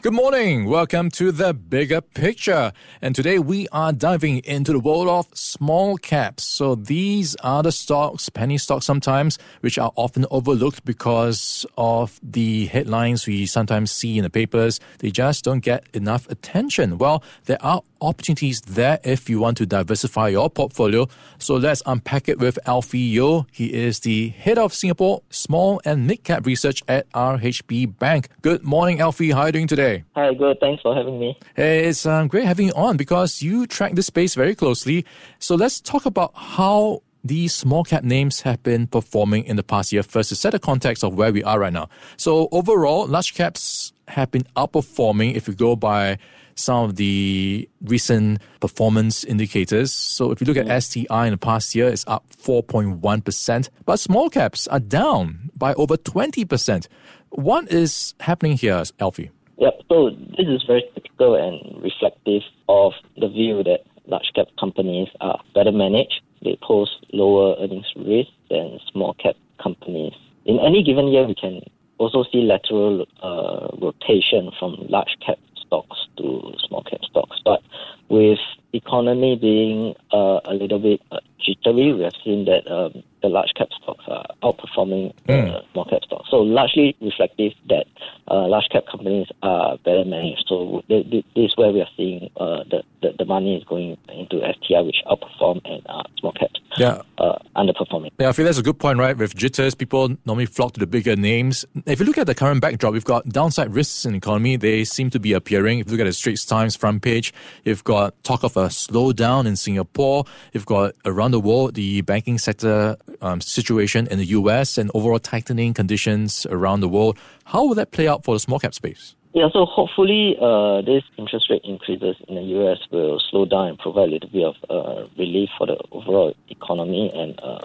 Good morning. Welcome to the bigger picture. And today we are diving into the world of small caps. So these are the stocks, penny stocks sometimes, which are often overlooked because of the headlines we sometimes see in the papers. They just don't get enough attention. Well, there are opportunities there if you want to diversify your portfolio. So let's unpack it with Alfie Yeo. He is the head of Singapore Small and Mid Cap Research at RHB Bank. Good morning, Alfie. How are you doing today? Hi, good. Thanks for having me. Hey, it's um, great having you on because you track this space very closely. So let's talk about how these small cap names have been performing in the past year first to set the context of where we are right now. So overall, large caps have been outperforming if you go by some of the recent performance indicators. So if you look at STI in the past year, it's up 4.1%, but small caps are down by over 20%. What is happening here, Alfie? Yep. So this is very typical and reflective of the view that large cap companies are better managed. They pose lower earnings risk than small cap companies. In any given year, we can also see lateral uh, rotation from large cap stocks to small cap stocks. But with economy being uh, a little bit uh, jittery, we have seen that um, the large cap stocks are outperforming mm. small cap stocks. So largely reflective that uh, large cap companies are better managed. So this is where we are seeing uh, the, the, the money is going into STI, which outperform and uh, small caps yeah. Uh, underperforming. Yeah, I feel that's a good point, right? With jitters, people normally flock to the bigger names. If you look at the current backdrop, we've got downside risks in the economy. They seem to be appearing. If you look at the Straits Times front page, you've got talk of a slowdown in Singapore. You've got around the world the banking sector um, situation in the US and overall tightening conditions around the world. How will that play out for the small cap space? Yeah, so hopefully uh, this interest rate increases in the US will slow down and provide a little bit of uh, relief for the overall economy, and uh,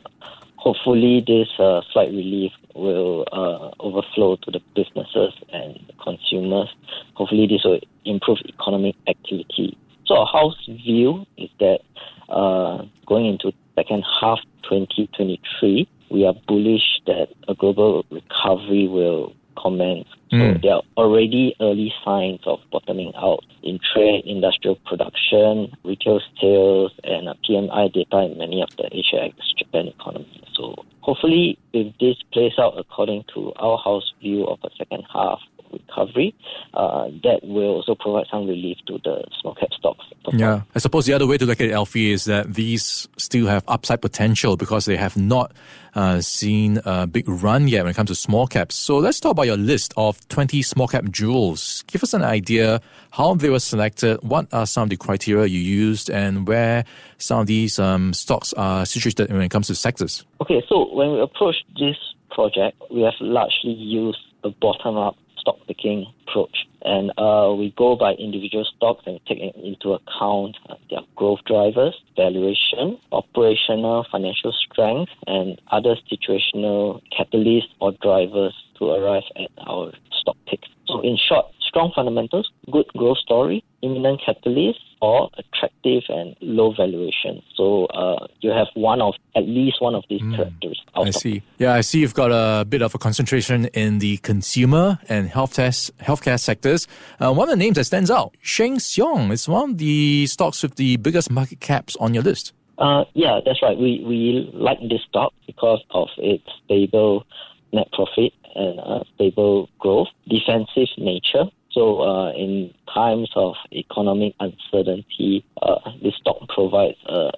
hopefully this uh, slight relief will uh, overflow to the businesses and consumers. Hopefully this will improve economic activity. So our house view is that uh, going into second half 2023, we are bullish that a global recovery will commence. So mm. there are already early signs of bottoming out in trade, industrial production, retail sales, and PMI data in many of the Asia ex-Japan economies. So hopefully, if this plays out according to our house view of a second half, recovery, uh, that will also provide some relief to the small cap stocks. Yeah, I suppose the other way to look at it, Alfie, is that these still have upside potential because they have not uh, seen a big run yet when it comes to small caps. So let's talk about your list of 20 small cap jewels. Give us an idea how they were selected, what are some of the criteria you used, and where some of these um, stocks are situated when it comes to sectors. Okay, so when we approach this project, we have largely used a bottom up stock picking approach. And uh, we go by individual stocks and take into account uh, their growth drivers, valuation, operational financial strength, and other situational catalysts or drivers to arrive at our stock picks. So, in short, strong fundamentals, good growth story, imminent catalyst, or attractive and low valuation. So uh, you have one of at least one of these mm, characteristics. I see. Yeah, I see. You've got a bit of a concentration in the consumer and health test, healthcare sectors. Uh, one of the names that stands out, Sheng Siong, is one of the stocks with the biggest market caps on your list. Uh, yeah, that's right. We we like this stock because of its stable net profit and uh, stable growth, defensive nature. So, uh, in times of economic uncertainty, uh, this stock provides a,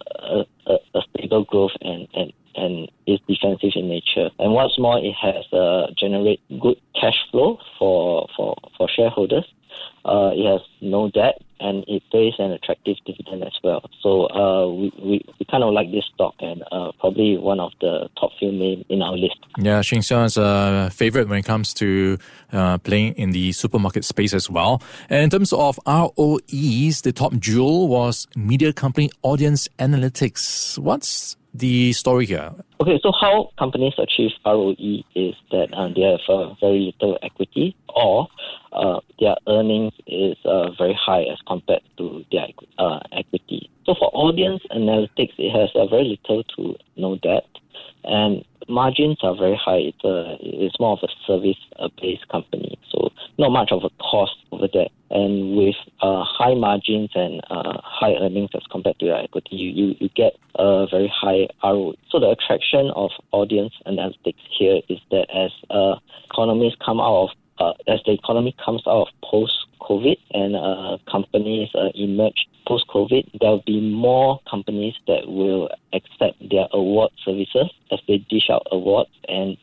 a, a, stable growth and, and, and is defensive in nature. And what's more, it has uh, generate good cash flow for, for, for shareholders. Uh, it has no debt pays an attractive dividend as well. So uh, we, we, we kind of like this stock and uh, probably one of the top few names in our list. Yeah, Sheng is a favorite when it comes to uh, playing in the supermarket space as well. And in terms of ROEs, the top jewel was media company Audience Analytics. What's the story here? Okay, so how companies achieve ROE is that uh, they have uh, very little equity or uh, their earnings is uh, very high as compared to their uh, equity. So for audience analytics, it has uh, very little to no debt and margins are very high. It's, a, it's more of a service-based company, so not much of a cost over there. And with uh, high margins and uh, high earnings as compared to your equity, you, you, you get a very high ROE. So the attraction of audience analytics here is that as uh, economies come out of uh, as the economy comes out of post-COVID and uh, companies uh, emerge post-COVID, there will be more companies that will accept their award services as they dish out awards. And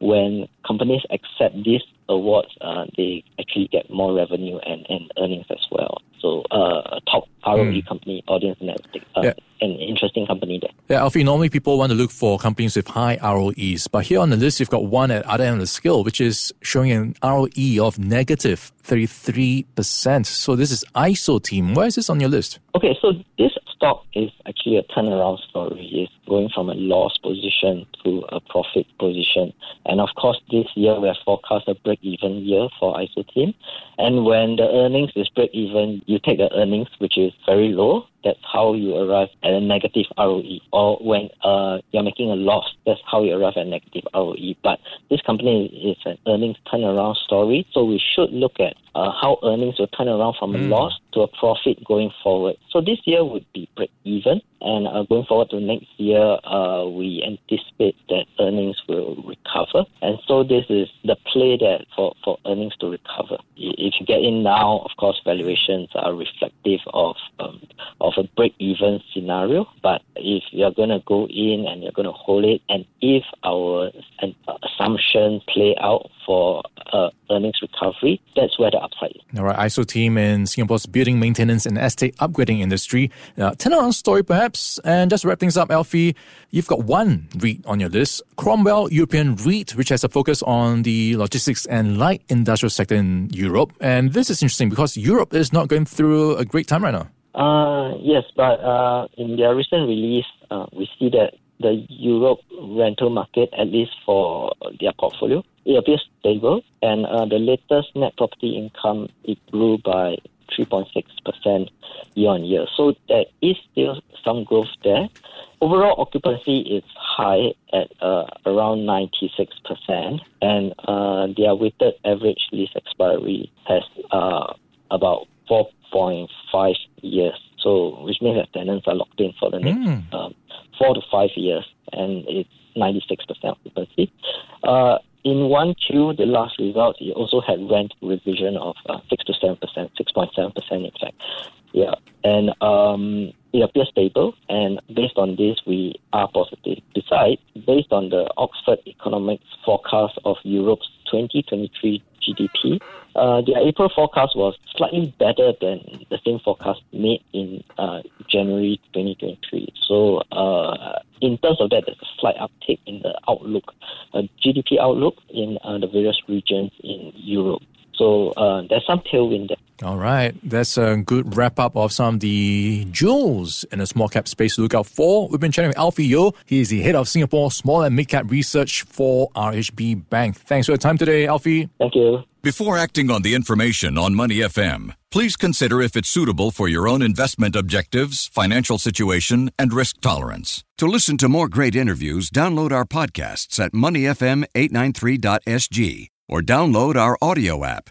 when companies accept these awards, uh, they actually get more revenue and, and earnings as well. So uh, a top ROE mm. company, audience analytics, uh, yeah. an interesting company there. Yeah, Alfie, normally people want to look for companies with high ROEs, but here on the list, you've got one at other end of the scale, which is showing an ROE of negative 33%. So this is Isoteam. Why is this on your list? Okay, so this stock is actually a turnaround story. It's going from a loss position to a profit position. And of course, this year we have forecast a break-even year for Isoteam. And when the earnings is break-even, you take the earnings, which is very low, that's how you arrive at a negative ROE. Or when uh, you're making a loss, that's how you arrive at negative ROE. But this company is an earnings turnaround story, so we should look at uh, how earnings will turn around from a hmm. loss to a profit going forward. So this year would be break even, and uh, going forward to next year, uh, we anticipate that earnings will recover. And so this is the play that for, for earnings to recover. If you get in now, of course, valuations are reflective of um, of a break even scenario. But if you're going to go in and you're going to hold it, and if our assumptions play out for uh, earnings recovery, that's where the upside is. All right, Isoteam in Singapore's building maintenance and estate upgrading industry. Uh, turnaround story, perhaps. And just to wrap things up, Alfie, you've got one REIT on your list, Cromwell European REIT, which has a focus on the logistics and light industrial sector in Europe. And this is interesting because Europe is not going through a great time right now. Uh, yes, but uh, in their recent release, uh, we see that the Europe rental market, at least for their portfolio, it appears stable. And uh, the latest net property income, it grew by 3.6% year on year. So there is still some growth there. Overall occupancy is high at uh, around 96%, and uh, their weighted average lease expiry has uh, about 4.5 years. So, which means that tenants are locked in for the next mm. um, four to five years, and it's 96% occupancy. In one Q, the last result, it also had rent revision of uh, six to seven percent, six point seven percent, in fact. Yeah, and um, it appears stable, and based on this, we are positive. Besides, based on the Oxford Economics forecast of Europe's 2023 GDP, uh, their April forecast was slightly better than the same forecast made in uh, January 2023. So, uh, in terms of that, there's a slight uptick in the outlook, uh, GDP outlook in uh, the various regions in Europe. So uh, there's some tailwind there. All right. That's a good wrap up of some of the jewels in the small cap space to look out for. We've been chatting with Alfie Yeo. He is the head of Singapore Small and Mid Cap Research for RHB Bank. Thanks for your time today, Alfie. Thank you. Before acting on the information on Money FM, please consider if it's suitable for your own investment objectives, financial situation, and risk tolerance. To listen to more great interviews, download our podcasts at moneyfm893.sg or download our audio app.